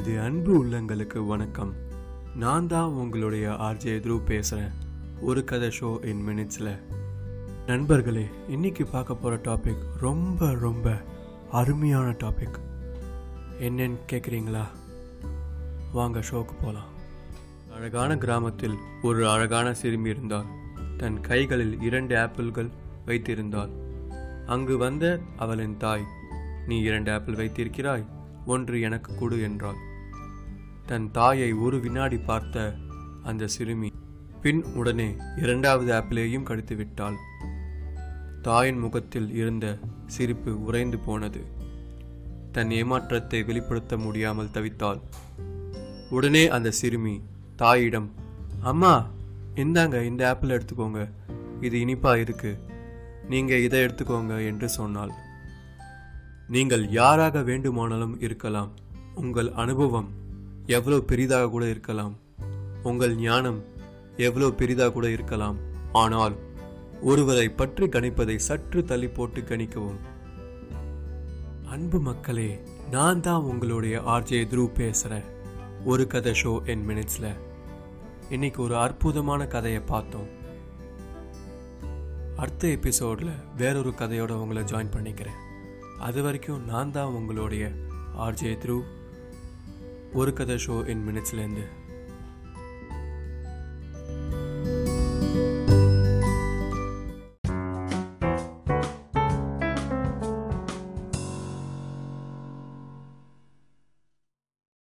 அன்பு உள்ளங்களுக்கு வணக்கம். நான் தான் உங்களுடைய ஆர்ஜே த்ரூ பேசுகிறேன் ஒரு கதை ஷோ இன் மினிட்ஸில் நண்பர்களே இன்னைக்கு பார்க்க போகிற டாபிக் ரொம்ப ரொம்ப அருமையான டாபிக் என்னன்னு கேட்குறீங்களா வாங்க ஷோக்கு போகலாம் அழகான கிராமத்தில் ஒரு அழகான சிறுமி இருந்தாள். தன் கைகளில் இரண்டு ஆப்பிள்கள் வைத்திருந்தாள். அங்கு வந்த அவளின் தாய் நீ இரண்டு ஆப்பிள் வைத்திருக்கிறாய்? ஒன்று எனக்கு கொடு என்றாள். தன் தாயை ஒரு வினாடி பார்த்த அந்த சிறுமி பின் உடனே இரண்டாவது ஆப்பிளையும் கடித்து விட்டாள். தாயின் முகத்தில் இருந்த சிரிப்பு உறைந்து போனது. தன் ஏமாற்றத்தை வெளிப்படுத்த முடியாமல் தவித்தாள். உடனே அந்த சிறுமி தாயிடம் அம்மா இந்தாங்க இந்த ஆப்பிள் எடுத்துக்கோங்க. இது இனிப்பா இருக்கு. நீங்க இதை எடுத்துக்கோங்க என்று சொன்னாள். நீங்கள் யாராக வேண்டுமானாலும் இருக்கலாம். உங்கள் அனுபவம் எவ்வளோ பெரிதாக கூட இருக்கலாம். உங்கள் ஞானம் எவ்வளோ பெரிதாக கூட இருக்கலாம். ஆனால் ஒருவரை பற்றி கணிப்பதை சற்று தள்ளி போட்டு கணிக்கவும். அன்பு மக்களே நான் தான் உங்களுடைய ஆர்ஜே த்ரூ பேசுகிறேன் ஒரு கதை ஷோ என் மினிட்ஸில் இன்னைக்கு ஒரு அற்புதமான கதையை பார்த்தோம். அடுத்த எபிசோடில் வேறொரு கதையோட உங்களை ஜாயின் பண்ணிக்கிறேன். அது வரைக்கும் நான் தான் உங்களுடைய ஆர்ஜே த்ரூ ஒரு கதை ஷோ இன் மினிட்ஸ்லேருந்து